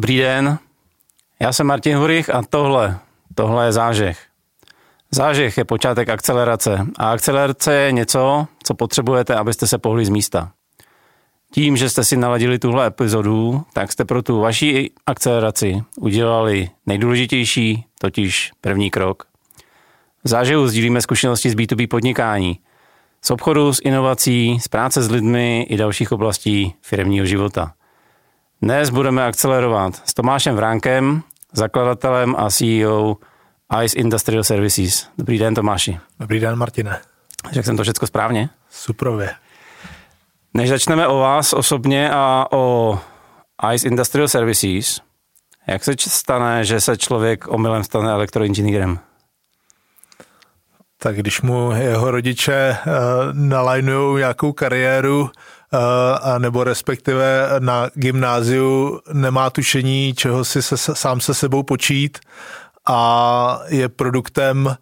Dobrý den, já jsem Martin Hurich a tohle, tohle je zážeh. Zážeh je počátek akcelerace a akcelerace je něco, co potřebujete, abyste se pohli z místa. Tím, že jste si naladili tuhle epizodu, tak jste pro tu vaší akceleraci udělali nejdůležitější, totiž první krok. V zážehu sdílíme zkušenosti z B2B podnikání, z obchodu, z inovací, z práce s lidmi i dalších oblastí firmního života. Dnes budeme akcelerovat s Tomášem Vránkem, zakladatelem a CEO ICE Industrial Services. Dobrý den, Tomáši. Dobrý den, Martine. Řekl jsem to všechno správně? Suprově. Než začneme o vás osobně a o ICE Industrial Services, jak se stane, že se člověk omylem stane elektroinženýrem? Tak když mu jeho rodiče uh, nalajnují nějakou kariéru, a nebo respektive na gymnáziu nemá tušení, čeho si se, sám se sebou počít a je produktem Eh,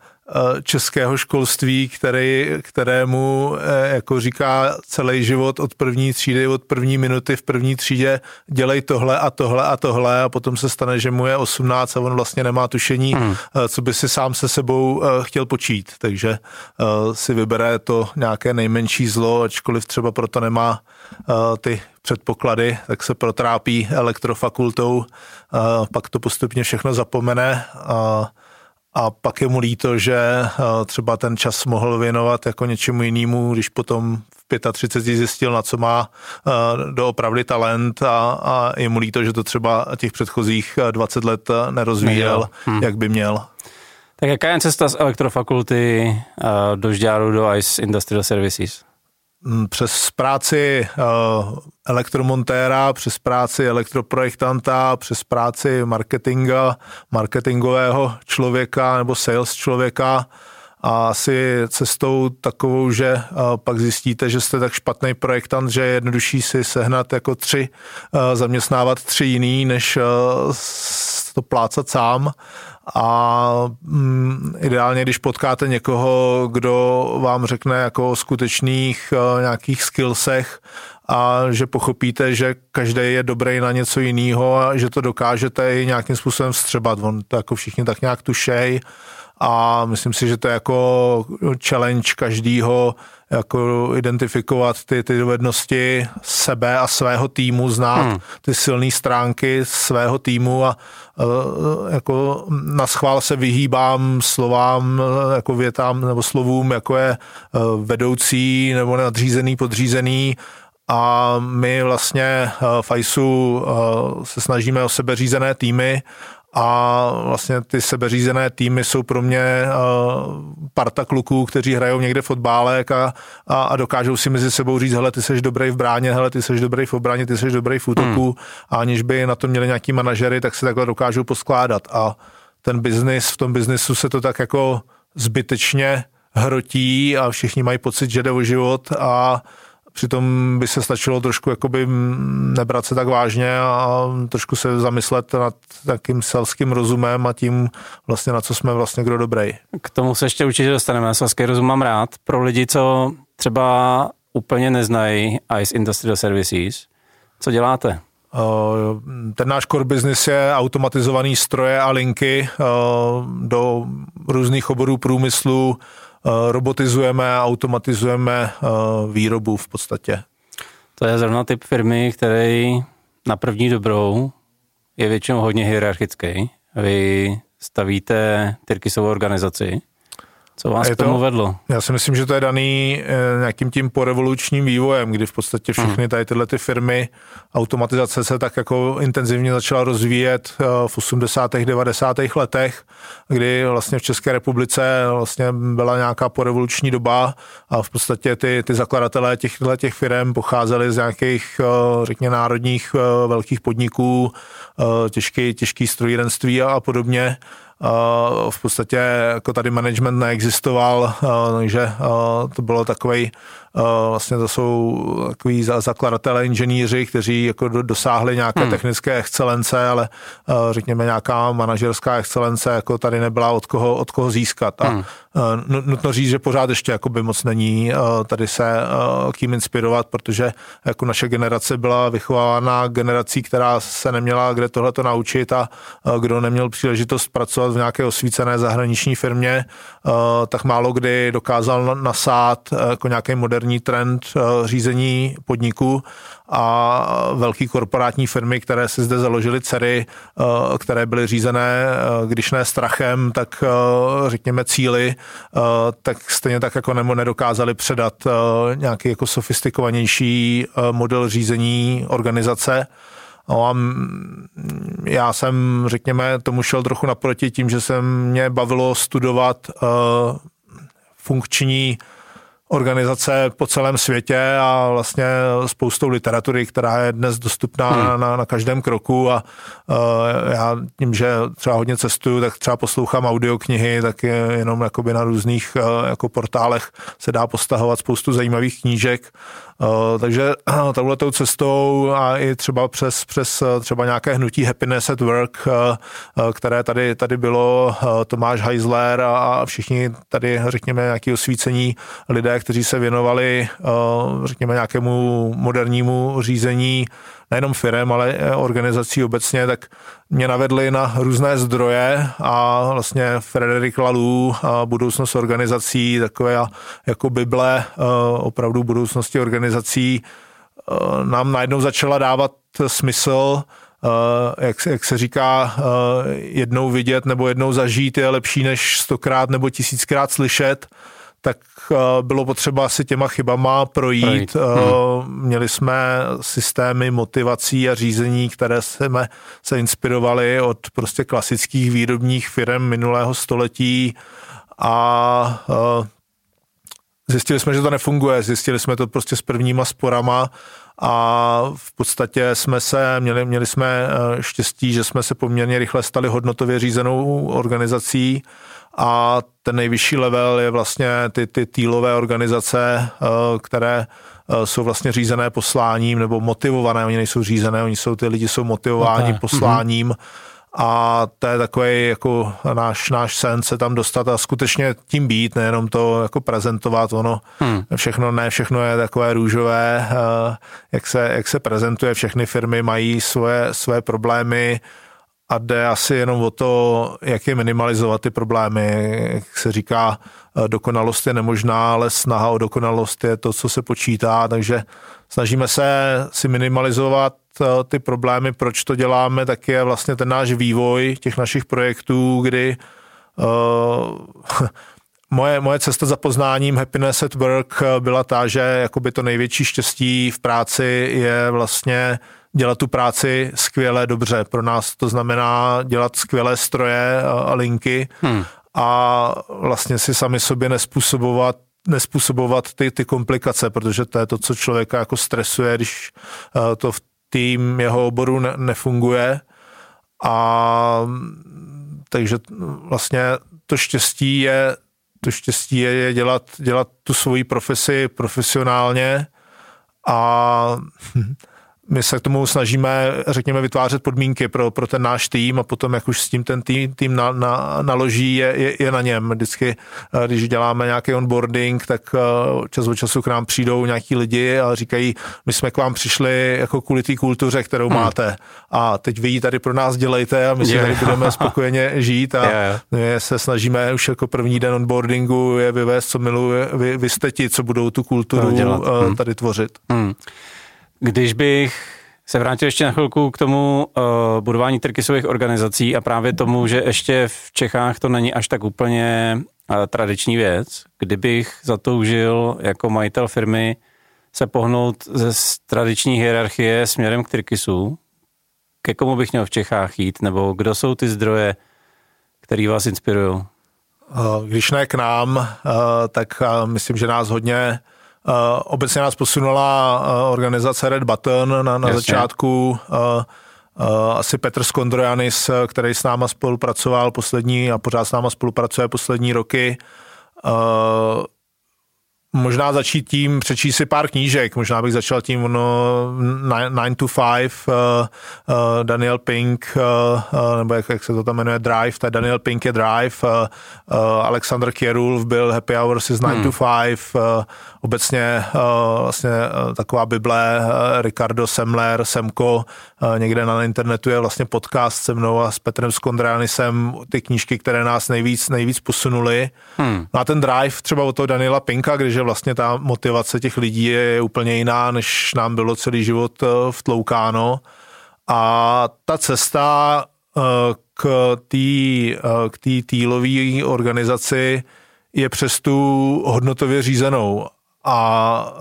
českého školství, který, kterému, eh, jako říká celý život od první třídy, od první minuty v první třídě, dělej tohle a tohle a tohle a potom se stane, že mu je 18 a on vlastně nemá tušení, hmm. Eh, co by si sám se sebou chtěl počít. Takže si vybere to nějaké nejmenší zlo, ačkoliv třeba proto nemá ty předpoklady, tak se protrápí elektrofakultou, pak to postupně všechno zapomene a a pak je mu líto, že eh, třeba ten čas mohl věnovat jako něčemu jinému, když potom v 35 zjistil, na co má eh, doopravdy talent a, a je mu líto, že to třeba těch předchozích 20 eh, let nerozvíjel, hmm. jak by měl. Tak jaká je cesta z elektrofakulty do Žďáru do ICE Industrial Services? Přes práci uh, elektromontéra, přes práci elektroprojektanta, přes práci marketinga, marketingového člověka nebo sales člověka a asi cestou takovou, že uh, pak zjistíte, že jste tak špatný projektant, že je jednodušší si sehnat jako tři, uh, zaměstnávat tři jiný, než to plácat sám a mm, ideálně, když potkáte někoho, kdo vám řekne jako o skutečných uh, nějakých skillsech a že pochopíte, že každý je dobrý na něco jiného a že to dokážete i nějakým způsobem vstřebat. On to jako všichni tak nějak tušej a myslím si, že to je jako challenge každýho jako identifikovat ty, ty dovednosti sebe a svého týmu, znát hmm. ty silné stránky svého týmu a uh, jako na schvál se vyhýbám slovám, jako větám nebo slovům, jako je uh, vedoucí nebo nadřízený, podřízený, a my vlastně v ICEu se snažíme o sebeřízené týmy a vlastně ty sebeřízené týmy jsou pro mě uh, parta kluků, kteří hrajou někde fotbálek a, a, a dokážou si mezi sebou říct, hele, ty seš dobrý v bráně, hele, ty seš dobrý v obraně, ty seš dobrý v útoku hmm. a aniž by na to měli nějaký manažery, tak se takhle dokážou poskládat a ten biznis, v tom biznisu se to tak jako zbytečně hrotí a všichni mají pocit, že jde o život a Přitom by se stačilo trošku jakoby nebrat se tak vážně a trošku se zamyslet nad takým selským rozumem a tím vlastně na co jsme vlastně kdo dobrý. K tomu se ještě určitě dostaneme. Selský rozum mám rád. Pro lidi, co třeba úplně neznají ICE Industrial Services, co děláte? Ten náš core business je automatizovaný stroje a linky do různých oborů průmyslu, robotizujeme a automatizujeme eh, výrobu v podstatě. To je zrovna typ firmy, který na první dobrou je většinou hodně hierarchický. Vy stavíte Tyrkisovou organizaci, co vás k tomu to, vedlo? Já si myslím, že to je daný eh, nějakým tím porevolučním vývojem, kdy v podstatě všechny hmm. tady tyhle ty firmy, automatizace se tak jako intenzivně začala rozvíjet eh, v 80. 90. letech, kdy vlastně v České republice vlastně byla nějaká porevoluční doba a v podstatě ty, ty zakladatelé těchto těch firm pocházeli z nějakých, eh, řekněme, národních velkých podniků, těžký, těžký strojírenství a, a podobně v podstatě jako tady management neexistoval, takže to bylo takový vlastně to jsou takový zakladatelé inženýři, kteří jako dosáhli nějaké hmm. technické excelence, ale řekněme nějaká manažerská excelence jako tady nebyla od koho, od koho získat. A hmm. nutno říct, že pořád ještě jakoby moc není tady se kým inspirovat, protože jako naše generace byla vychovávána generací, která se neměla kde tohleto naučit a kdo neměl příležitost pracovat v nějaké osvícené zahraniční firmě, tak málo kdy dokázal nasát jako nějaký moderní trend řízení podniku a velký korporátní firmy, které si zde založily dcery, které byly řízené, když ne strachem, tak řekněme cíly, tak stejně tak jako nedokázali předat nějaký jako sofistikovanější model řízení organizace. No a já jsem, řekněme, tomu šel trochu naproti tím, že se mě bavilo studovat funkční organizace po celém světě a vlastně spoustou literatury, která je dnes dostupná hmm. na, na každém kroku a uh, já tím, že třeba hodně cestuju, tak třeba poslouchám audioknihy, tak je jenom jakoby na různých uh, jako portálech se dá postahovat spoustu zajímavých knížek takže touhletou cestou a i třeba přes, přes eh, třeba nějaké hnutí Happiness at Work, eh, které tady, tady bylo, Tomáš Heisler a všichni tady, řekněme, nějaký osvícení lidé, kteří se věnovali, řekněme, nějakému modernímu řízení nejenom firem, ale organizací obecně, tak mě navedli na různé zdroje a vlastně Frederik Lalou a budoucnost organizací, takové jako Bible opravdu budoucnosti organizací nám najednou začala dávat smysl, jak, jak se říká, jednou vidět nebo jednou zažít je lepší než stokrát nebo tisíckrát slyšet tak eh, bylo potřeba si těma chybama projít. projít. Eh, hmm. Měli jsme systémy motivací a řízení, které jsme se inspirovali od prostě klasických výrobních firm minulého století a eh, zjistili jsme, že to nefunguje. Zjistili jsme to prostě s prvníma sporama a v podstatě jsme se, měli, měli jsme štěstí, že jsme se poměrně rychle stali hodnotově řízenou organizací a ten nejvyšší level je vlastně ty, ty týlové organizace, eh, které eh, jsou vlastně řízené posláním nebo motivované, oni nejsou řízené, oni jsou, ty lidi jsou motivováni okay. posláním. A to je takový jako náš, náš sen se tam dostat a skutečně tím být, nejenom to jako prezentovat, ono. Hmm. všechno, ne všechno je takové růžové, eh, jak se, jak se prezentuje, všechny firmy mají svoje, svoje problémy, a jde asi jenom o to, jak je minimalizovat ty problémy. Jak se říká, dokonalost je nemožná, ale snaha o dokonalost je to, co se počítá, takže snažíme se si minimalizovat eh, ty problémy, proč to děláme, tak je vlastně ten náš vývoj těch našich projektů, kdy uh, moje, moje cesta za poznáním Happiness at Work byla ta, že jakoby to největší štěstí v práci je vlastně dělat tu práci skvěle, dobře. Pro nás to znamená dělat skvělé stroje a linky hmm. a vlastně si sami sobě nespůsobovat nespůsobovat ty, ty komplikace, protože to je to, co člověka jako stresuje, když eh, to v tým jeho oboru ne, nefunguje. A takže vlastně to štěstí je, to štěstí je, je dělat, dělat tu svoji profesi profesionálně a my se k tomu snažíme, řekněme, vytvářet podmínky pro, pro ten náš tým a potom, jak už s tím ten tým, tým na, na, naloží, je, je, je na něm. Vždycky, eh, když děláme nějaký onboarding, tak eh, čas od času k nám přijdou nějaký lidi a říkají, my jsme k vám přišli jako kvůli té kultuře, kterou hmm. máte a teď vy ji tady pro nás dělejte a my si yeah. tady budeme spokojeně žít a yeah. my se snažíme už jako první den onboardingu je vyvést, co miluje, vy, vy jste ti, co budou tu kulturu eh, hmm. tady tvořit. Hmm. Když bych se vrátil ještě na chvilku k tomu uh, budování trkysových organizací a právě tomu, že ještě v Čechách to není až tak úplně uh, tradiční věc. Kdybych zatoužil jako majitel firmy se pohnout ze tradiční hierarchie směrem k Tyrkisu, ke komu bych měl v Čechách jít, nebo kdo jsou ty zdroje, které vás inspirují? Když ne k nám, tak myslím, že nás hodně obecně nás posunula uh, organizace Red Button na, na začátku. Uh, asi Petr Skondrojanis, který s náma spolupracoval poslední a pořád s náma spolupracuje poslední roky. Možná začít tím, přečíst si pár knížek, možná bych začal tím no, 9 to 5, uh, uh, Daniel Pink, uh, uh, nebo jak, jak se to tam jmenuje, Drive, to je Daniel Pink je Drive, uh, uh, Alexander Kierulf byl Happy Hours is 9 hmm. to 5, uh, obecně uh, vlastně uh, taková bible, uh, Ricardo Semler, Semko, uh, někde na internetu je vlastně podcast se mnou a s Petrem Skondránisem, ty knížky, které nás nejvíc, nejvíc posunuly. Hmm. No a ten Drive třeba od toho Daniela Pinka, když že vlastně ta motivace těch lidí je úplně jiná, než nám bylo celý život eh, vtloukáno. A ta cesta eh, k té eh, k tý týlové organizaci je přes tu hodnotově řízenou. A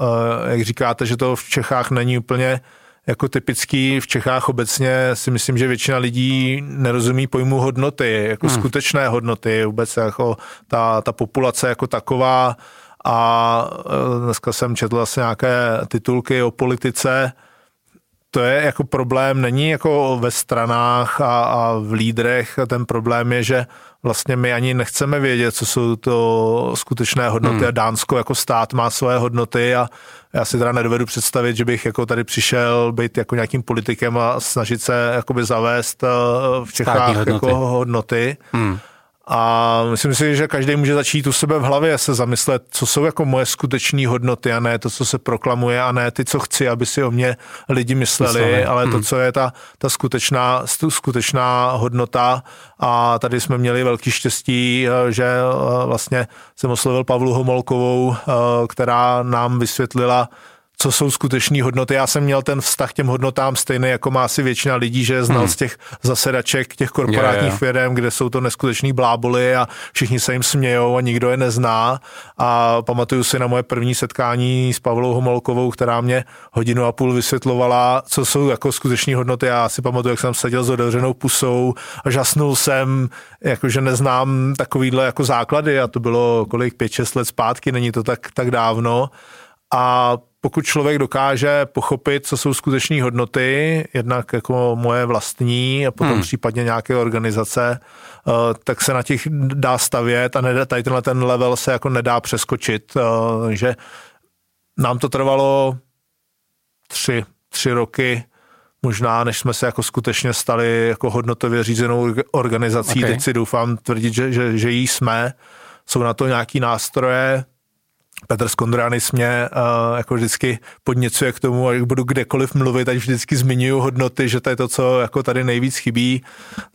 jak říkáte, že to v Čechách není úplně jako typický v Čechách obecně si myslím, že většina lidí nerozumí pojmu hodnoty, jako hmm. skutečné hodnoty, vůbec jako ta, ta populace jako taková a e, dneska jsem četl vlastně nějaké titulky o politice, to je jako problém, není jako ve stranách a, a v lídrech, ten problém je, že vlastně my ani nechceme vědět, co jsou to skutečné hodnoty hmm. a Dánsko jako stát má své hodnoty a já si teda nedovedu představit, že bych jako tady přišel být jako nějakým politikem a snažit se jakoby zavést e, v Čechách hodnoty. jako hodnoty. Hmm. A myslím si, že každý může začít u sebe v hlavě a se zamyslet, co jsou jako moje skutečné hodnoty a ne to, co se proklamuje a ne ty, co chci, aby si o mě lidi mysleli, Mysleli. ale hmm. to, co je ta, ta skutečná, skutečná hodnota. A tady jsme měli velký štěstí, že eh, vlastně jsem oslovil Pavlu Homolkovou, eh, která nám vysvětlila, co jsou skutečné hodnoty. Já jsem měl ten vztah k těm hodnotám stejný, jako má asi většina lidí, že je znal hmm. z těch zasedaček, těch korporátních yeah, yeah. firm, kde jsou to neskutečný bláboly a všichni se jim smějou a nikdo je nezná. A pamatuju si na moje první setkání s Pavlou Homolkovou, která mě hodinu a půl vysvětlovala, co jsou jako skutečné hodnoty. Já si pamatuju, jak jsem seděl s otevřenou pusou a žasnul jsem, jakože neznám takovýhle jako základy a to bylo kolik, pět, šest let zpátky, není to tak, tak dávno. A pokud člověk dokáže pochopit, co jsou skutečné hodnoty, jednak jako moje vlastní a potom hmm. případně nějaké organizace, eh, tak se na těch dá stavět a nedá, tady tenhle ten level se jako nedá přeskočit. Eh, že nám to trvalo tři, tři roky, možná, než jsme se jako skutečně stali jako hodnotově řízenou organizací. Okay. Teď si doufám tvrdit, že, že, že jí jsme. Jsou na to nějaký nástroje, Petr Skondránis mě uh, jako vždycky podněcuje k tomu, jak budu kdekoliv mluvit, tak vždycky zmiňuji hodnoty, že to je to, co jako tady nejvíc chybí.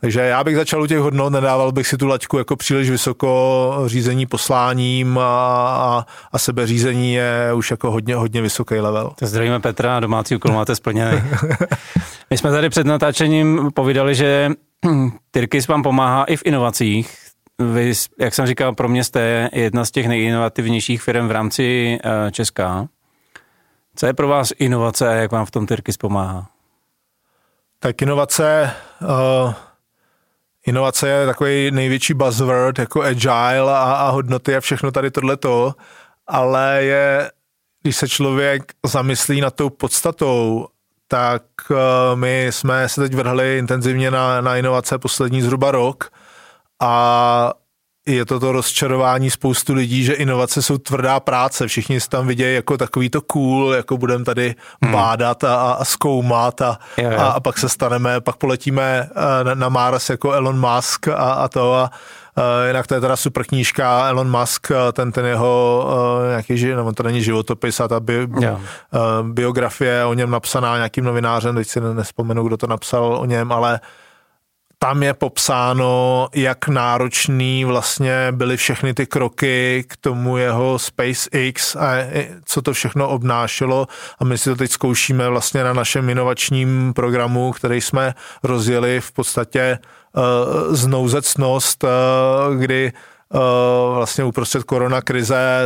Takže já bych začal u těch hodnot, nedával bych si tu laťku jako příliš vysoko, řízení posláním a, a, a sebeřízení je už jako hodně, hodně vysoký level. To zdravíme Petra, domácí úkol máte splněný. My jsme tady před natáčením povídali, že Tyrkis vám pomáhá i v inovacích, vy, jak jsem říkal, pro mě jste jedna z těch nejinovativnějších firm v rámci uh, Česka. Co je pro vás inovace a jak vám v tom Tyrkis pomáhá? Tak inovace, uh, inovace je takový největší buzzword, jako agile a, a hodnoty a všechno tady tohleto, ale je, když se člověk zamyslí nad tou podstatou, tak uh, my jsme se teď vrhli intenzivně na, na inovace poslední zhruba rok a je to to rozčarování spoustu lidí, že inovace jsou tvrdá práce. Všichni si tam vidějí jako takový to cool, jako budeme tady hmm. bádat a, a zkoumat a, jo, jo. a, a pak se staneme, pak poletíme eh, na, na Mars jako Elon Musk a, a to a Uh, jinak to je teda super knížka Elon Musk, eh, ten, ten jeho uh, nějaký, nebo to není životopis a ta bi, uh, biografie o něm napsaná nějakým novinářem, teď si nespomenu, kdo to napsal o něm, ale tam je popsáno, jak náročný vlastně byly všechny ty kroky k tomu jeho SpaceX a co to všechno obnášelo a my si to teď zkoušíme vlastně na našem inovačním programu, který jsme rozjeli v podstatě uh, znouzecnost, uh, kdy uh, vlastně uprostřed korona krize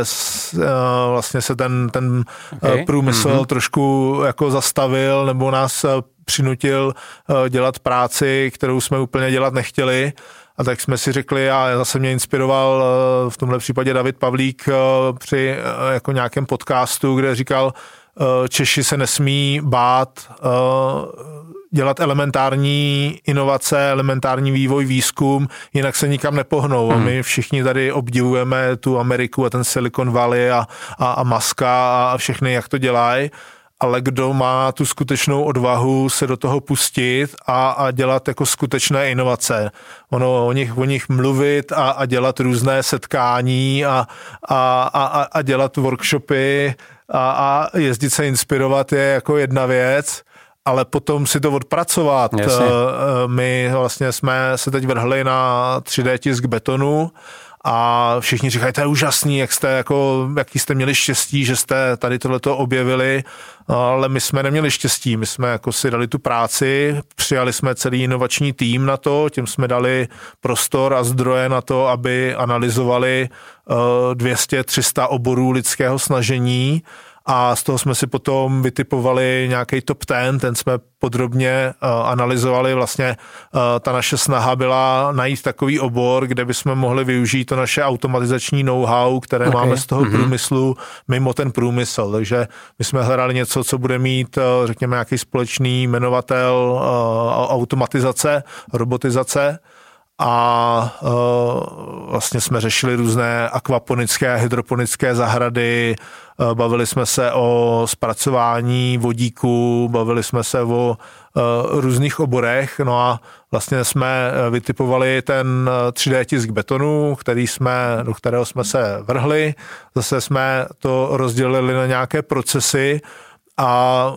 vlastně se ten, ten okay. průmysl mm-hmm. trošku jako zastavil nebo nás přinutil eh, dělat práci, kterou jsme úplně dělat nechtěli. A tak jsme si řekli, a zase mě inspiroval eh, v tomhle případě David Pavlík eh, při jako nějakém podcastu, kde říkal, Češi se nesmí bát dělat elementární inovace, elementární vývoj, výzkum, jinak se nikam nepohnou. Hmm. A my všichni tady obdivujeme tu Ameriku a ten Silicon Valley a, a, a Maska a všechny, jak to dělají ale kdo má tu skutečnou odvahu se do toho pustit a, a dělat jako skutečné inovace. Ono o nich, o nich mluvit a, a dělat různé setkání a, a, a, a dělat workshopy a, a jezdit se inspirovat je jako jedna věc, ale potom si to odpracovat. Jasně. Eh, eh, my vlastně jsme se teď vrhli na 3D tisk betonu a všichni říkají, to je úžasný, jak jste, jako, jaký jste měli štěstí, že jste tady tohleto objevili, ale my jsme neměli štěstí, my jsme jako si dali tu práci, přijali jsme celý inovační tým na to, tím jsme dali prostor a zdroje na to, aby analyzovali 200-300 eh, oborů lidského snažení a z toho jsme si potom vytipovali nějaký top ten, ten jsme podrobně uh, analyzovali. Vlastně uh, ta naše snaha byla najít takový obor, kde bychom mohli využít to naše automatizační know-how, které okay. máme z toho mm-hmm. průmyslu mimo ten průmysl. Takže my jsme hledali něco, co bude mít, uh, řekněme, nějaký společný jmenovatel automatizace, robotizace a uh, vlastně jsme řešili různé akvaponické hydroponické zahrady, uh, bavili jsme se o zpracování vodíku, bavili jsme se o uh, různých oborech, no a vlastně jsme vytipovali ten 3D tisk betonu, který jsme, do kterého jsme se vrhli, zase jsme to rozdělili na nějaké procesy a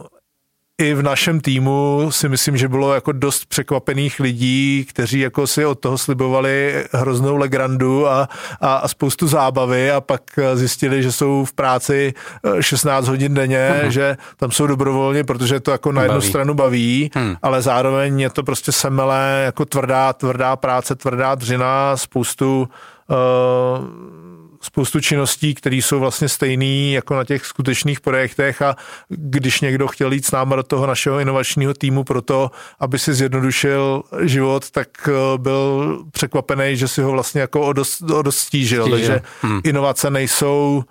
i v našem týmu si myslím, že bylo jako dost překvapených lidí, kteří jako si od toho slibovali hroznou legrandu a, a, a spoustu zábavy a pak zjistili, že jsou v práci 16 eh, hodin denně, uh-huh. že tam jsou dobrovolně, protože to jako na jednu baví. stranu baví, hmm. ale zároveň je to prostě semele jako tvrdá, tvrdá práce, tvrdá dřina, spoustu uh, spoustu činností, které jsou vlastně stejné jako na těch skutečných projektech a když někdo chtěl jít s náma do toho našeho inovačního týmu proto, aby si zjednodušil život, tak eh, byl překvapený, že si ho vlastně jako o dost, o dost stížil. Stížil. Takže hmm. inovace nejsou Eh,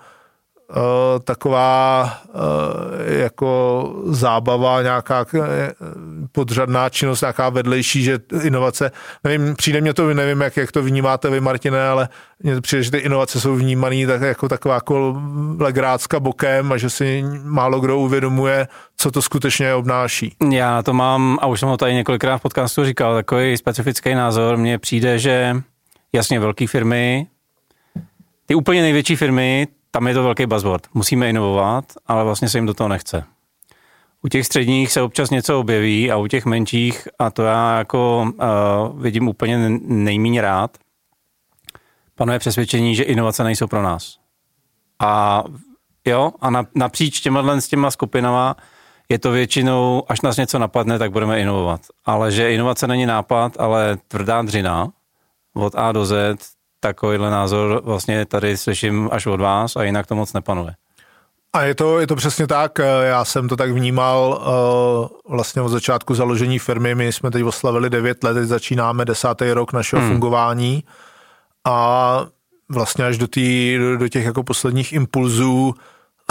taková uh, jako zábava, nějaká eh, podřadná činnost, nějaká vedlejší, že inovace, nevím, přijde mě to, nevím, jak, jak to vnímáte vy, Martine, ale mně přijde, že ty inovace jsou vnímané tak, jako taková jako legrácka bokem a že si málo kdo uvědomuje, co to skutečně obnáší. Já to mám, a už jsem ho tady několikrát v podcastu říkal, takový specifický názor. Mně přijde, že jasně velké firmy, ty úplně největší firmy, tam je to velký buzzword. Musíme inovovat, ale vlastně se jim do toho nechce. U těch středních se občas něco objeví a u těch menších, a to já jako uh, vidím úplně nejméně rád, panuje přesvědčení, že inovace nejsou pro nás. A jo, a na, napříč těma s těma skupinama je to většinou, až nás něco napadne, tak budeme inovovat. Ale že inovace není nápad, ale tvrdá dřina od A do Z, takovýhle názor vlastně tady slyším až od vás a jinak to moc nepanuje. A je to, je to přesně tak, já jsem to tak vnímal uh, vlastně od začátku založení firmy, my jsme teď oslavili 9 let, teď začínáme desátý rok našeho hmm. fungování a vlastně až do, tý, do, do těch jako posledních impulzů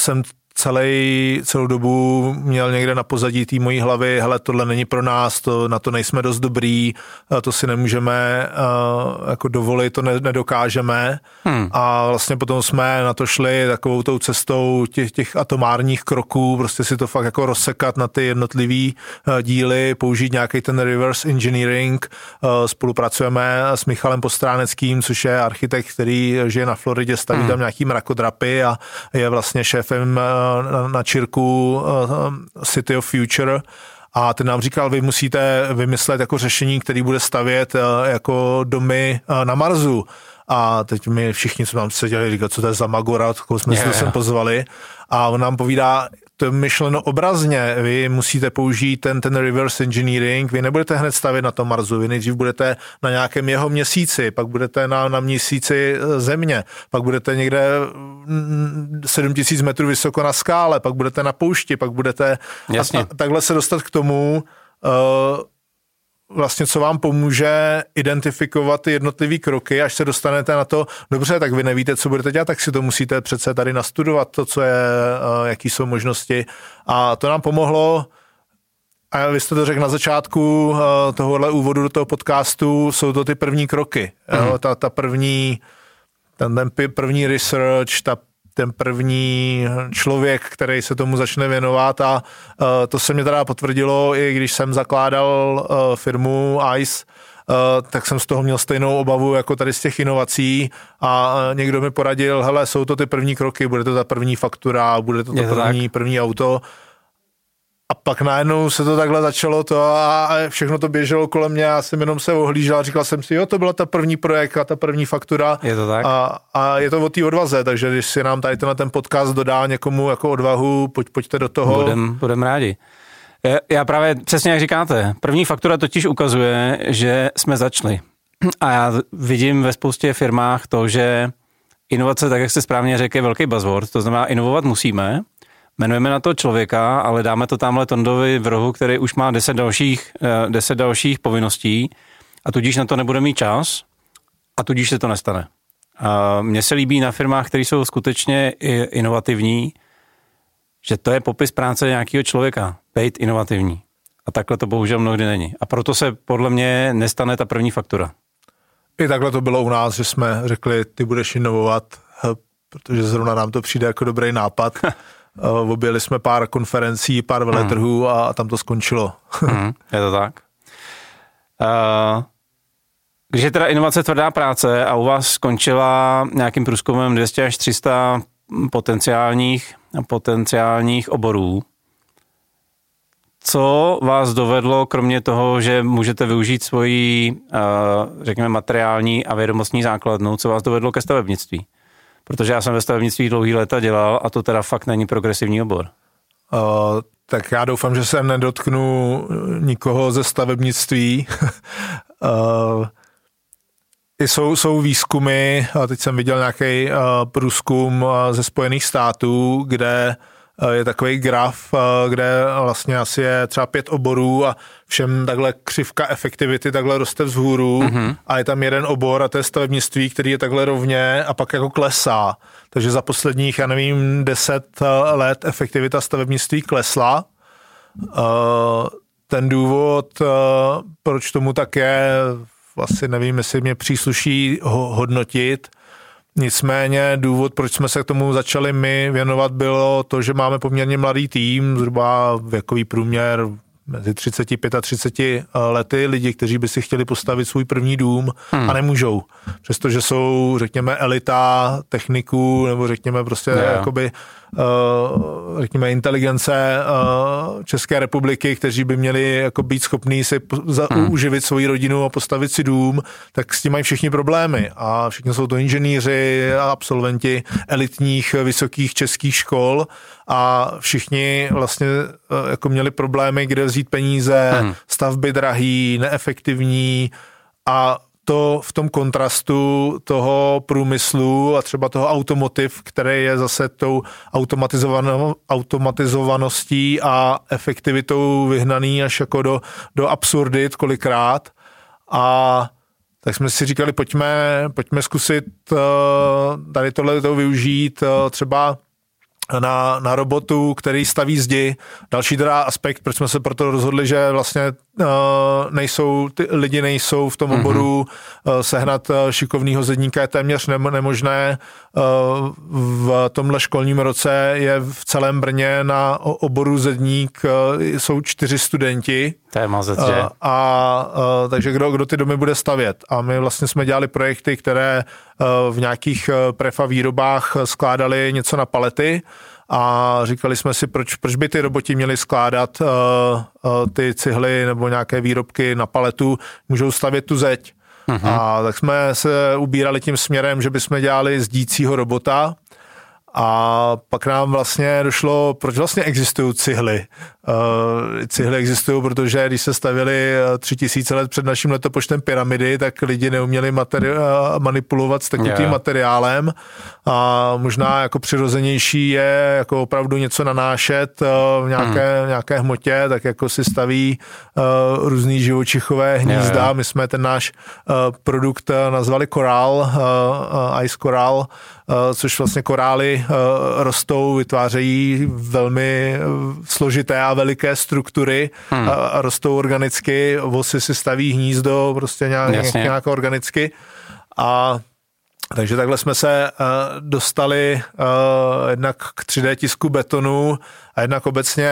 jsem celý, celou dobu měl někde na pozadí té mojí hlavy, hele, tohle není pro nás, to, na to nejsme dost dobrý, to si nemůžeme uh, jako dovolit, to ne, nedokážeme. Hmm. A vlastně potom jsme na to šli takovou tou cestou těch, těch atomárních kroků, prostě si to fakt jako rozsekat na ty jednotlivý uh, díly, použít nějaký ten reverse engineering. Uh, spolupracujeme s Michalem Postráneckým, což je architekt, který žije na Floridě, staví hmm. tam nějaký mrakodrapy a je vlastně šéfem na, na čirku uh, City of Future a ten nám říkal, vy musíte vymyslet jako řešení, který bude stavět uh, jako domy uh, na Marsu. A teď my všichni, co nám seděli, říkali, co to je za Magora, koho jsme yeah. si to sem pozvali. A on nám povídá, to je myšleno obrazně, vy musíte použít ten, ten reverse engineering, vy nebudete hned stavět na tom Marsu, vy nejdřív budete na nějakém jeho měsíci, pak budete na, na měsíci e, země, pak budete někde 7000 metrů vysoko na skále, pak budete na poušti, pak budete... Jasně. A, a takhle se dostat k tomu, uh, vlastně, co vám pomůže identifikovat ty jednotlivé kroky, až se dostanete na to, dobře, tak vy nevíte, co budete dělat, tak si to musíte přece tady nastudovat, to, co je, eh, jaký jsou možnosti. A to nám pomohlo, a vy jste to řekl na začátku eh, tohohle úvodu do toho podcastu, jsou to ty první kroky. Mm. Ta, ta první, ten, ten první research, ta ten první člověk, který se tomu začne věnovat a uh, to se mě teda potvrdilo, i když jsem zakládal uh, firmu ICE, uh, tak jsem z toho měl stejnou obavu jako tady z těch inovací a někdo mi poradil, hele, jsou to ty první kroky, bude to ta první faktura, bude to, to, to první, první auto a pak najednou se to takhle začalo to a všechno to běželo kolem mě, já jsem jenom se ohlížel a říkal jsem si, jo, to byla ta první projekt a ta první faktura. Je to tak? A, a je to o té odvaze, takže když si nám tady tenhle ten podcast dodá někomu jako odvahu, pojď, pojďte do toho. Budem, budem rádi. Já právě přesně jak říkáte, první faktura totiž ukazuje, že jsme začali. A já vidím ve spoustě firmách to, že inovace, tak jak jste správně řekl, je velký buzzword, to znamená inovovat musíme, jmenujeme na to člověka, ale dáme to tamhle Tondovi v rohu, který už má deset dalších, eh, deset dalších povinností a tudíž na to nebude mít čas a tudíž se to nestane. Mně se líbí na firmách, které jsou skutečně inovativní, že to je popis práce nějakého člověka, být inovativní. A takhle to bohužel mnohdy není. A proto se podle mě nestane ta první faktura. I takhle to bylo u nás, že jsme řekli, ty budeš inovovat, protože zrovna nám to přijde jako dobrý nápad. Eh, objeli jsme pár konferencí, pár veletrhů hmm. a tam to skončilo. Hmm, je to tak. Uh, když je teda inovace tvrdá práce a u vás skončila nějakým průzkumem 200 až 300 potenciálních, potenciálních oborů, co vás dovedlo, kromě toho, že můžete využít svoji, uh, řekněme, materiální a vědomostní základnu, co vás dovedlo ke stavebnictví? Protože já jsem ve stavebnictví dlouhý léta dělal a to teda fakt není progresivní obor. Uh, tak já doufám, že se nedotknu nikoho ze stavebnictví. uh, jsou, jsou výzkumy, a teď jsem viděl nějaký uh, průzkum uh, ze Spojených států, kde Eh, je takový graf, eh, kde vlastně asi je třeba pět oborů a všem takhle křivka efektivity takhle roste vzhůru mm-hmm. a je tam jeden obor a to je stavebnictví, který je takhle rovně a pak jako klesá. Takže za posledních, já nevím, deset eh, let efektivita stavebnictví klesla. Ten důvod, proč tomu tak je, vlastně nevím, jestli mě přísluší hodnotit, Nicméně důvod, proč jsme se k tomu začali my věnovat, bylo to, že máme poměrně mladý tým, zhruba věkový průměr mezi 35 a 30 eh, lety lidi, kteří by si chtěli postavit svůj první dům hmm. a nemůžou. Přestože jsou, řekněme, elita techniků nebo řekněme prostě yeah. jakoby uh, řekněme inteligence uh, České republiky, kteří by měli jako být schopní si za, hmm. uživit svoji rodinu a postavit si dům, tak s tím mají všichni problémy a všichni jsou to inženýři a absolventi elitních vysokých českých škol a všichni vlastně uh, jako měli problémy, kde vzít peníze, hmm. stavby drahý, neefektivní a to v tom kontrastu toho průmyslu a třeba toho automotiv, který je zase tou automatizovaností a efektivitou vyhnaný až jako do, do absurdit kolikrát. A tak jsme si říkali, pojďme, pojďme zkusit eh, tady tohle to využít eh, třeba na, na robotu, který staví zdi. Další teda aspekt, proč jsme se proto rozhodli, že vlastně nejsou, ty lidi nejsou v tom mhm. oboru mm-hmm. sehnat uh, šikovného zedníka je téměř nemožné. V tomhle školním roce je v celém Brně na oboru zedník jsou čtyři studenti. To je mazec, že? A uh, takže kdo, kdo ty domy bude stavět? A my vlastně jsme dělali projekty, které v nějakých prefa výrobách skládali něco na palety a říkali jsme si, proč, proč by ty roboti měli skládat uh, uh, ty cihly nebo nějaké výrobky na paletu, můžou stavět tu zeď. Uh-huh. A tak jsme se ubírali tím směrem, že bychom dělali zdícího robota A pak nám vlastně došlo, proč vlastně existují cihly. Uh, cihly existují, protože když se stavili eh, tři tisíce let před naším letopočtem pyramidy, tak lidi neuměli materi- uh, manipulovat s tekutým yeah. materiálem a možná jako přirozenější je jako opravdu něco nanášet v nějaké, hmm. nějaké hmotě, tak jako si staví uh, různý živočichové hnízda. Yeah. My jsme ten náš uh, produkt nazvali Coral, uh, Ice Coral, Eh, což vlastně korály eh, rostou, vytvářejí velmi eh, složité a veliké struktury hmm. a rostou organicky, vosy si staví hnízdo prostě nějak, nějak organicky. A takže takhle jsme se dostali jednak k 3D tisku betonu a jednak obecně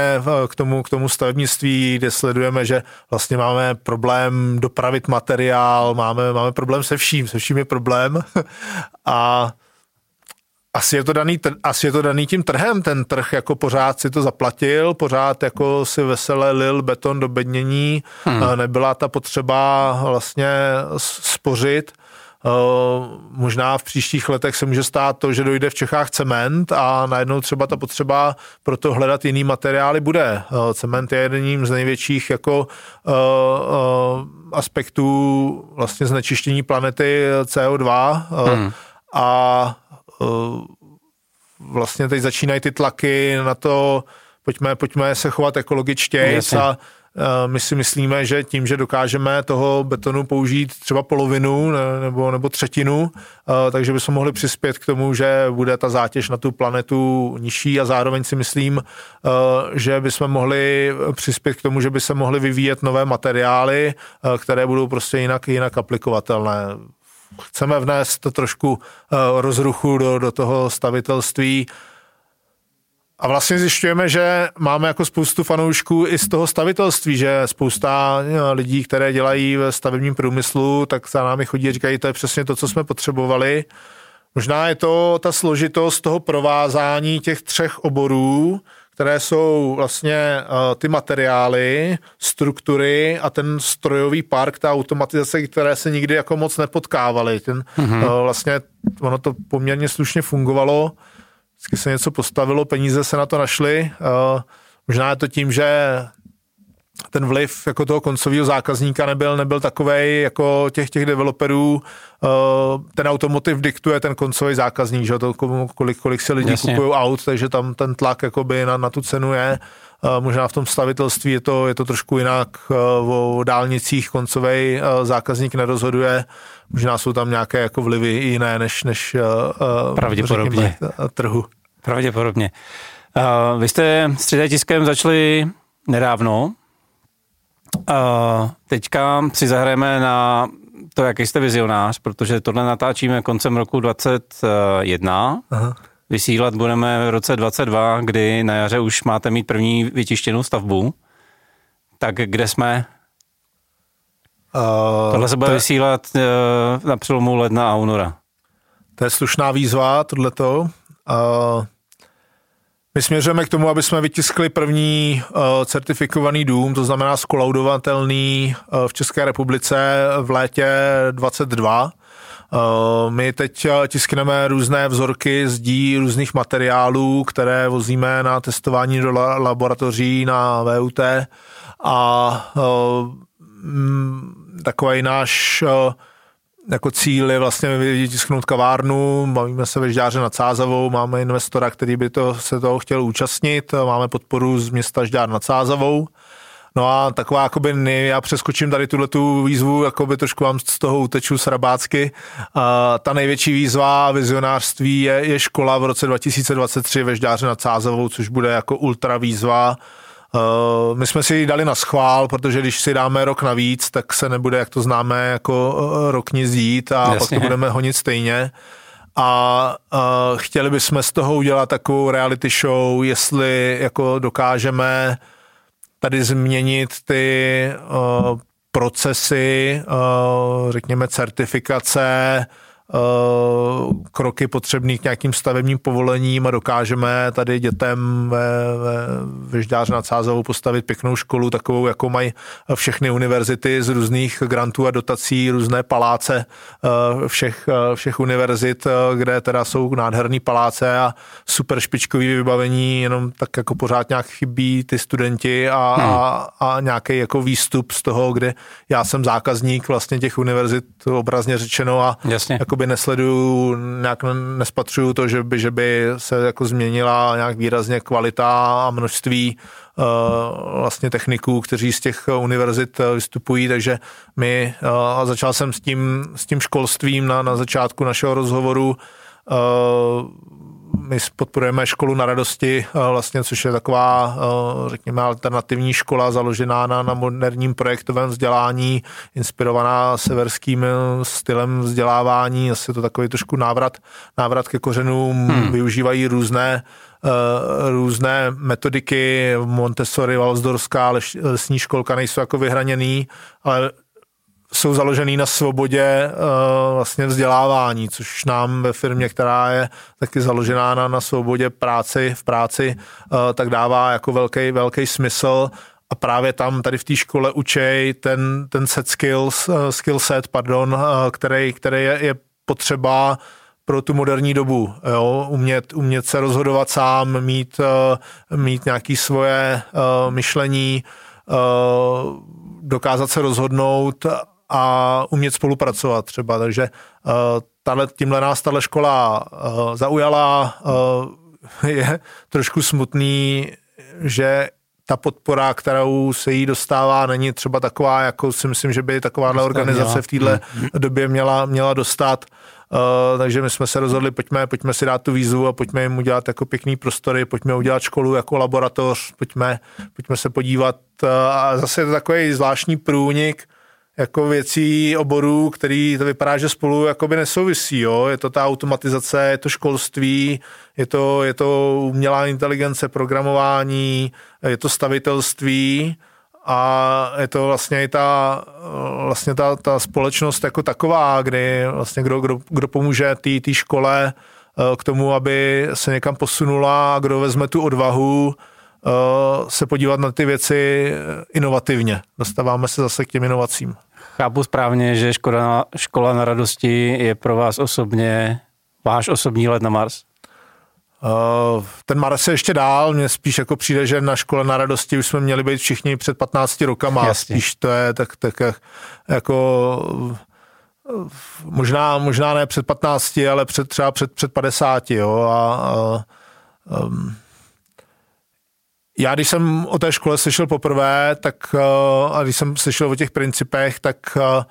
k tomu, k tomu stavebnictví, kde sledujeme, že vlastně máme problém dopravit materiál, máme, máme problém se vším, se vším je problém. A asi je, to daný, asi je to daný tím trhem, ten trh jako pořád si to zaplatil, pořád jako si veselé lil beton do bednění, hmm. nebyla ta potřeba vlastně spořit. Možná v příštích letech se může stát to, že dojde v Čechách cement a najednou třeba ta potřeba pro to hledat jiný materiály bude. Cement je jedním z největších jako aspektů vlastně znečištění planety CO2 hmm. a Eh, vlastně teď začínají ty tlaky na to, pojďme, pojďme se chovat ekologičtěji a eh, my si myslíme, že tím, že dokážeme toho betonu použít třeba polovinu nebo, nebo třetinu, eh, takže bychom mohli přispět k tomu, že bude ta zátěž na tu planetu nižší a zároveň si myslím, že bychom mohli přispět k tomu, že by se mohly vyvíjet nové materiály, které budou prostě jinak, jinak aplikovatelné chceme vnést trošku eh, rozruchu do, do toho stavitelství. A vlastně zjišťujeme, že máme jako spoustu fanoušků i z toho stavitelství, že spousta eh, lidí, které dělají ve stavebním průmyslu, tak za námi chodí a říkají, to je přesně to, co jsme potřebovali. Možná je to ta složitost toho provázání těch třech oborů, které jsou vlastně uh, ty materiály, struktury a ten strojový park, ta automatizace, které se nikdy jako moc nepotkávaly. Ten, mm-hmm. uh, vlastně ono to poměrně slušně fungovalo, vždycky se něco postavilo, peníze se na to našly. Uh, možná je to tím, že ten vliv jako toho koncového zákazníka nebyl, nebyl takový jako těch, těch developerů. Eh, ten automotiv diktuje ten koncový zákazník, že to kolik, kolik se lidi kupují aut, takže tam ten tlak jakoby na, na tu cenu je. Eh, možná v tom stavitelství je to, je to trošku jinak. Eh, o dálnicích koncový zákazník nerozhoduje. Možná jsou tam nějaké jako vlivy jiné než, než Pravděpodobně. Řekněme, trhu. Pravděpodobně. Vy jste s 3D tiskem začali nedávno, Uh, teďka si zahrajeme na to, jaký jste vizionář, protože tohle natáčíme koncem roku 2021. Aha. Vysílat budeme v roce 22, kdy na jaře už máte mít první vytištěnou stavbu. Tak kde jsme? Uh, Tohle se bude to... vysílat uh, na přelomu ledna a února. To je slušná výzva, tohleto. Uh, my směřujeme k tomu, aby jsme vytiskli první uh, certifikovaný dům, to znamená skolaudovatelný uh, v České republice v létě 22. Uh, eh, my teď tiskneme různé vzorky zdí různých materiálů, které vozíme na testování do laboratoří na VUT a takový náš jako cíl je vlastně vytisknout kavárnu, bavíme se ve Žďáře nad Sázavou, máme investora, který by to, se toho chtěl účastnit, máme podporu z města Žďár nad Sázavou. No a taková, jakoby, já přeskočím tady tuhle tu výzvu, jakoby trošku vám z toho uteču srabácky. A ta největší výzva vizionářství je, je škola v roce 2023 ve Žďáře nad Sázavou, což bude jako ultra výzva my jsme si ji dali na schvál, protože když si dáme rok navíc, tak se nebude, jak to známe, jako uh, rok nic dít a Jasně. pak to budeme honit stejně. A uh, chtěli bychom z toho udělat takovou reality show, jestli jako dokážeme tady změnit ty uh, procesy, uh, řekněme certifikace, kroky potřebný k nějakým stavebním povolením a dokážeme tady dětem ve, Žďáře nad Sázovou postavit pěknou školu, takovou, jako mají všechny univerzity z různých grantů a dotací, různé paláce uh, všech, uh, všech univerzit, kde teda jsou nádherný paláce a super špičkový vybavení, jenom tak jako pořád nějak chybí ty studenti a, hmm. a, a nějaký jako výstup z toho, kde já jsem zákazník vlastně těch univerzit obrazně řečeno a Jasně. Jakoby nesleduju, nějak nespatřuju to, že by, že by se jako změnila nějak výrazně kvalita a množství uh, vlastně techniků, kteří z těch univerzit vystupují, takže my, uh, začal jsem s tím, s tím školstvím na, na začátku našeho rozhovoru, uh, my podporujeme školu na radosti, eh, vlastně, což je taková, eh, řekněme, alternativní škola založená na, na moderním projektovém vzdělání, inspirovaná severským eh, stylem vzdělávání, asi to takový trošku návrat, návrat ke kořenům, hmm. využívají různé různé metodiky, Montessori, Valsdorská, lesní školka nejsou jako vyhraněný, ale jsou založený na svobodě uh, vlastně vzdělávání, což nám ve firmě, která je taky založená na, na svobodě práci, v práci, uh, tak dává jako velký, velký smysl a právě tam tady v té škole učej ten, ten set skills, uh, skill set, pardon, uh, který, který je, je potřeba pro tu moderní dobu, jo? Umět, umět se rozhodovat sám, mít, uh, mít nějaké svoje uh, myšlení, uh, dokázat se rozhodnout a umět spolupracovat třeba. Takže uh, tahle, tímhle nás tahle škola uh, zaujala. Uh, je trošku smutný, že ta podpora, kterou se jí dostává, není třeba taková, jako si myslím, že by takováhle organizace v této hmm. době měla, měla dostat. Uh, takže my jsme se rozhodli, pojďme, pojďme si dát tu výzvu a pojďme jim udělat jako pěkný prostory, pojďme udělat školu jako laboratoř, pojďme, pojďme se podívat. Uh, a zase je to takový zvláštní průnik, jako věcí, oborů, který to vypadá, že spolu jakoby nesouvisí. Jo? Je to ta automatizace, je to školství, je to, je to umělá inteligence, programování, je to stavitelství a je to vlastně i ta, vlastně ta, ta společnost jako taková, kdy vlastně kdo, kdo, kdo pomůže té škole eh, k tomu, aby se někam posunula kdo vezme tu odvahu eh, se podívat na ty věci inovativně. Dostáváme se zase k těm inovacím. Chápu správně, že škola, škola na radosti je pro vás osobně váš osobní let na Mars? Uh, ten Mars je ještě dál, mně spíš jako přijde, že na škole na radosti už jsme měli být všichni před 15 rokama, Jasně. spíš to je tak, tak jako možná, možná ne před 15, ale před, třeba před, před 50, jo, a, a um, já, když jsem o té škole slyšel poprvé, tak eh, a když jsem slyšel o těch principech, tak eh,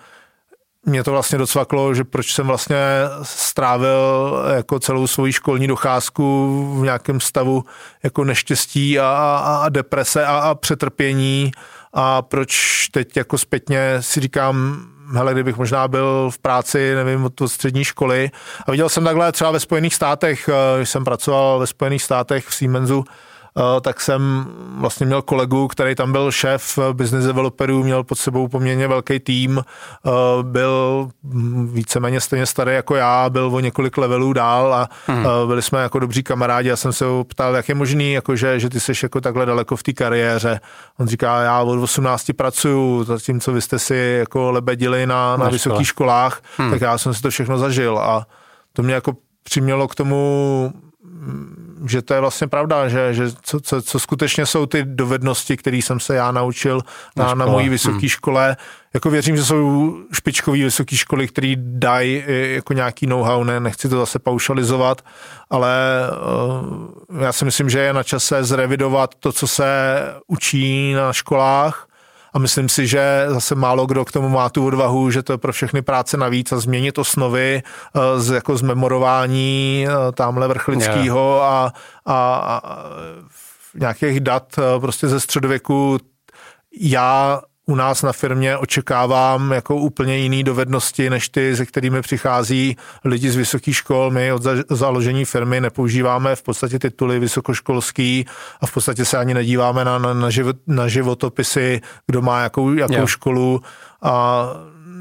mě to vlastně docvaklo, že proč jsem vlastně strávil jako celou svoji školní docházku v nějakém stavu jako neštěstí a, a, a deprese a, a přetrpění a proč teď jako zpětně si říkám, hele, kdybych možná byl v práci, nevím, od střední školy. A viděl jsem takhle třeba ve Spojených státech, eh, když jsem pracoval ve Spojených státech v Siemensu, tak jsem vlastně měl kolegu, který tam byl šéf business developerů, měl pod sebou poměrně velký tým, eh, byl víceméně stejně starý jako já, byl o několik levelů dál a hmm. byli jsme jako dobří kamarádi. Já jsem se ho ptal, jak je možný, jako že, že ty jsi jako takhle daleko v té kariéře. On říká, já od 18 pracuju, zatímco vy jste si jako lebedili na, na, na vysokých školách, hmm. tak já jsem si to všechno zažil a to mě jako přimělo k tomu že to je vlastně pravda, že, že co, co, co skutečně jsou ty dovednosti, které jsem se já naučil na, na, na mojí vysoké hmm. škole. Jako věřím, že jsou špičkové vysoké školy, které dají jako nějaký know-how, ne, nechci to zase paušalizovat, ale uh, já si myslím, že je na čase zrevidovat to, co se učí na školách, a myslím si, že zase málo kdo k tomu má tu odvahu, že to je pro všechny práce navíc a změnit osnovy eh, z, jako z memorování eh, tamhle vrchlického a, a, a nějakých dat eh, prostě ze středověku. Já u nás na firmě očekávám jako úplně jiný dovednosti, než ty, se kterými přichází lidi z vysokých škol. My od založení firmy nepoužíváme v podstatě tituly vysokoškolský a v podstatě se ani nedíváme na, na, na, život, na životopisy, kdo má jakou, jakou yeah. školu a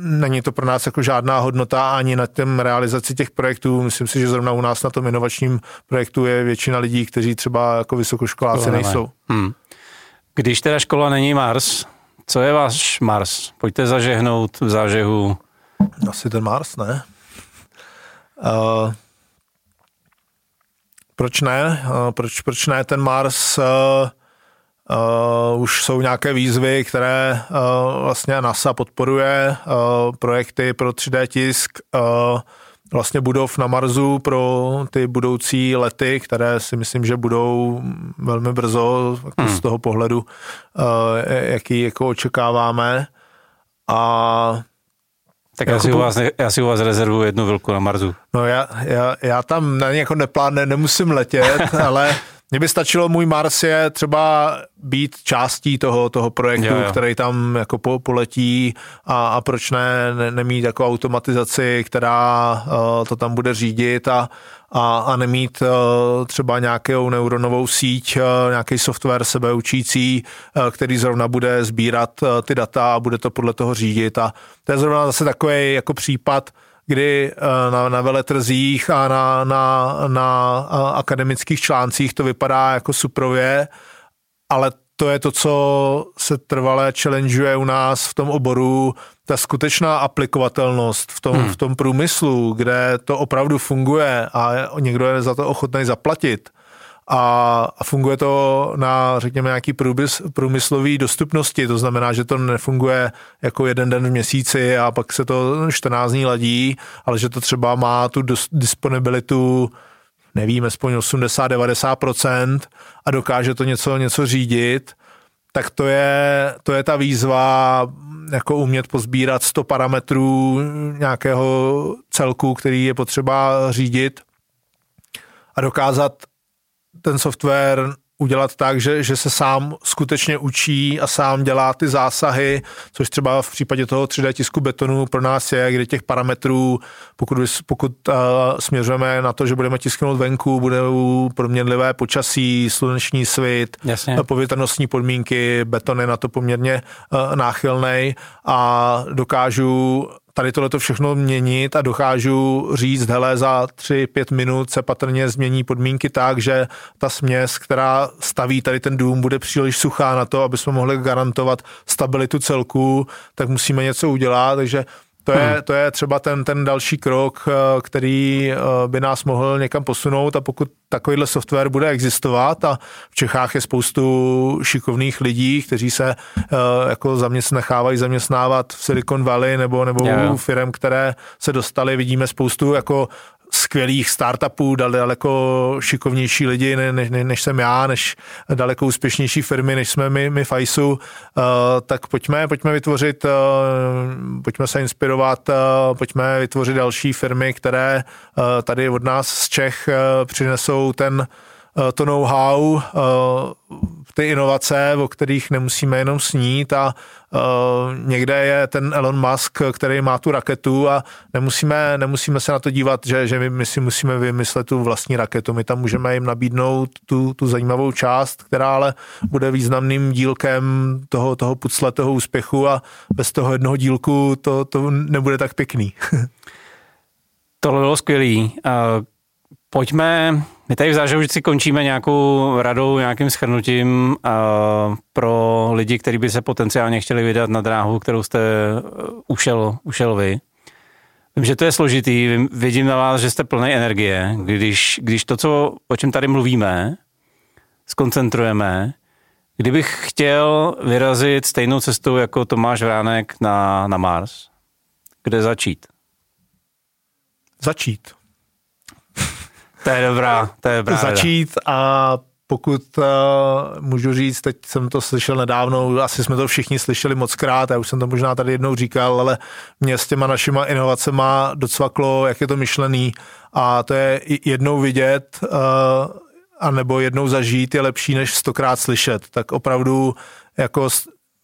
není to pro nás jako žádná hodnota ani na těm realizaci těch projektů. Myslím si, že zrovna u nás na tom inovačním projektu je většina lidí, kteří třeba jako vysokoškoláci nejsou. Hmm. Když teda škola není Mars, co je váš Mars? Pojďte zažehnout v zážehu. Asi ten Mars, ne? Uh, proč ne? Uh, proč, proč ne ten Mars? Uh, Uh, už jsou nějaké výzvy, které uh, vlastně NASA podporuje, uh, projekty pro 3D tisk, uh, vlastně budov na Marsu pro ty budoucí lety, které si myslím, že budou velmi brzo jako hmm. z toho pohledu, uh, jaký jako očekáváme. A tak já si, u vás, já si u vás rezervuju jednu velkou na Marsu. No já, já, já tam na ně jako neplán, nemusím letět, ale mně by stačilo můj Mars je třeba být částí toho, toho projektu, jo, jo. který tam jako po, poletí a, a proč ne, ne nemít jako automatizaci, která uh, to tam bude řídit a, a, a nemít uh, třeba nějakou neuronovou síť, uh, nějaký software sebeučící, uh, který zrovna bude sbírat uh, ty data a bude to podle toho řídit a to je zrovna zase takový jako případ, kdy eh, na, na veletrzích a na, na, na akademických článcích to vypadá jako suprově, ale to je to, co se trvalé challengeuje u nás v tom oboru, ta skutečná aplikovatelnost v tom, hmm. v tom průmyslu, kde to opravdu funguje a někdo je za to ochotný zaplatit a, funguje to na, řekněme, nějaký průmysl, průmyslový dostupnosti, to znamená, že to nefunguje jako jeden den v měsíci a pak se to 14 dní ladí, ale že to třeba má tu disponibilitu nevím, aspoň 80-90% a dokáže to něco, něco řídit, tak to je, to je ta výzva jako umět pozbírat 100 parametrů nějakého celku, který je potřeba řídit a dokázat ten software udělat tak, že, že se sám skutečně učí a sám dělá ty zásahy, což třeba v případě toho 3D tisku betonu pro nás je, kde těch parametrů, pokud, pokud uh, směřujeme na to, že budeme tisknout venku, budou proměnlivé počasí, sluneční svit, Jasně. povětrnostní podmínky, beton je na to poměrně uh, náchylný a dokážu tady tohle to všechno měnit a dokážu říct, hele, za 3-5 minut se patrně změní podmínky tak, že ta směs, která staví tady ten dům, bude příliš suchá na to, aby jsme mohli garantovat stabilitu celku, tak musíme něco udělat, takže to je, hmm. to je třeba ten, ten další krok, eh, který eh, by nás mohl někam posunout a pokud takovýhle software bude existovat a v Čechách je spoustu šikovných lidí, kteří se uh, jako zaměst, nechávají zaměstnávat v Silicon Valley nebo, nebo u firm, které se dostaly, vidíme spoustu jako skvělých startupů, daleko šikovnější lidi, ne, ne, než jsem já, než daleko úspěšnější firmy, než jsme my, my Fajsu, uh, tak pojďme, pojďme vytvořit, uh, pojďme se inspirovat, uh, pojďme vytvořit další firmy, které uh, tady od nás z Čech uh, přinesou ten Eh, to know-how, eh, ty inovace, o kterých nemusíme jenom snít a eh, někde je ten Elon Musk, který má tu raketu a nemusíme, nemusíme se na to dívat, že, že my, my si musíme vymyslet tu vlastní raketu. My tam můžeme jim nabídnout tu, tu zajímavou část, která ale bude významným dílkem toho, toho pucle, toho úspěchu a bez toho jednoho dílku to, to nebude tak pěkný. Tohle bylo skvělý. Pojďme my tady v vždycky končíme nějakou radou, nějakým schrnutím uh, pro lidi, kteří by se potenciálně chtěli vydat na dráhu, kterou jste uh, ušel, ušel vy. Vím, že to je složitý, vidím na vás, že jste plný energie. Když, když to, co, o čem tady mluvíme, skoncentrujeme, kdybych chtěl vyrazit stejnou cestou jako Tomáš Vránek na, na Mars, kde začít? Začít. To je dobrá, to je dobrá. Začít a pokud uh, můžu říct, teď jsem to slyšel nedávno, asi jsme to všichni slyšeli moc krát, já už jsem to možná tady jednou říkal, ale mě s těma našima inovacema docvaklo, jak je to myšlený a to je jednou vidět uh, a nebo jednou zažít je lepší, než stokrát slyšet. Tak opravdu jako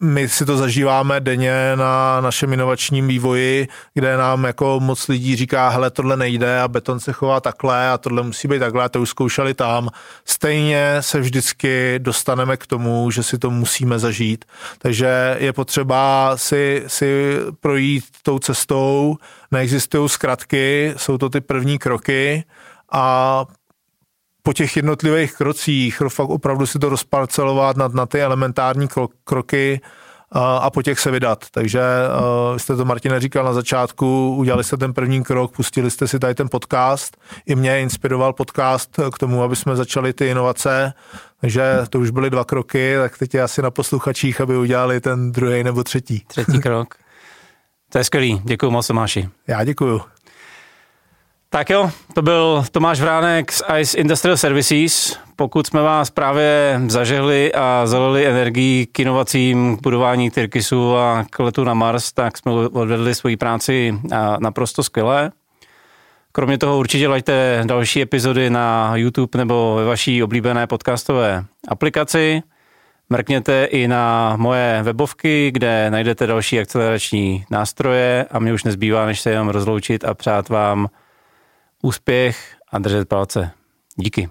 my si to zažíváme denně na našem inovačním vývoji, kde nám jako moc lidí říká, hele, tohle nejde a beton se chová takhle a tohle musí být takhle, a to už zkoušeli tam. Stejně se vždycky dostaneme k tomu, že si to musíme zažít. Takže je potřeba si, si projít tou cestou, neexistují zkratky, jsou to ty první kroky a po těch jednotlivých krocích fakt opravdu si to rozparcelovat na, na ty elementární kroky a, a po těch se vydat. Takže uh, jste to Martina říkal na začátku, udělali jste ten první krok, pustili jste si tady ten podcast. I mě inspiroval podcast k tomu, aby jsme začali ty inovace. Takže to už byly dva kroky, tak teď je asi na posluchačích, aby udělali ten druhý nebo třetí. Třetí krok. To je skvělý. Děkuji moc, Tomáši. Já děkuju. Tak jo, to byl Tomáš Vránek z ICE Industrial Services. Pokud jsme vás právě zažehli a zalili energii k inovacím, k budování Tyrkisu a k letu na Mars, tak jsme odvedli svoji práci naprosto skvěle. Kromě toho určitě lajte další epizody na YouTube nebo ve vaší oblíbené podcastové aplikaci. Mrkněte i na moje webovky, kde najdete další akcelerační nástroje a mě už nezbývá, než se jenom rozloučit a přát vám úspěch a držet palce. Díky.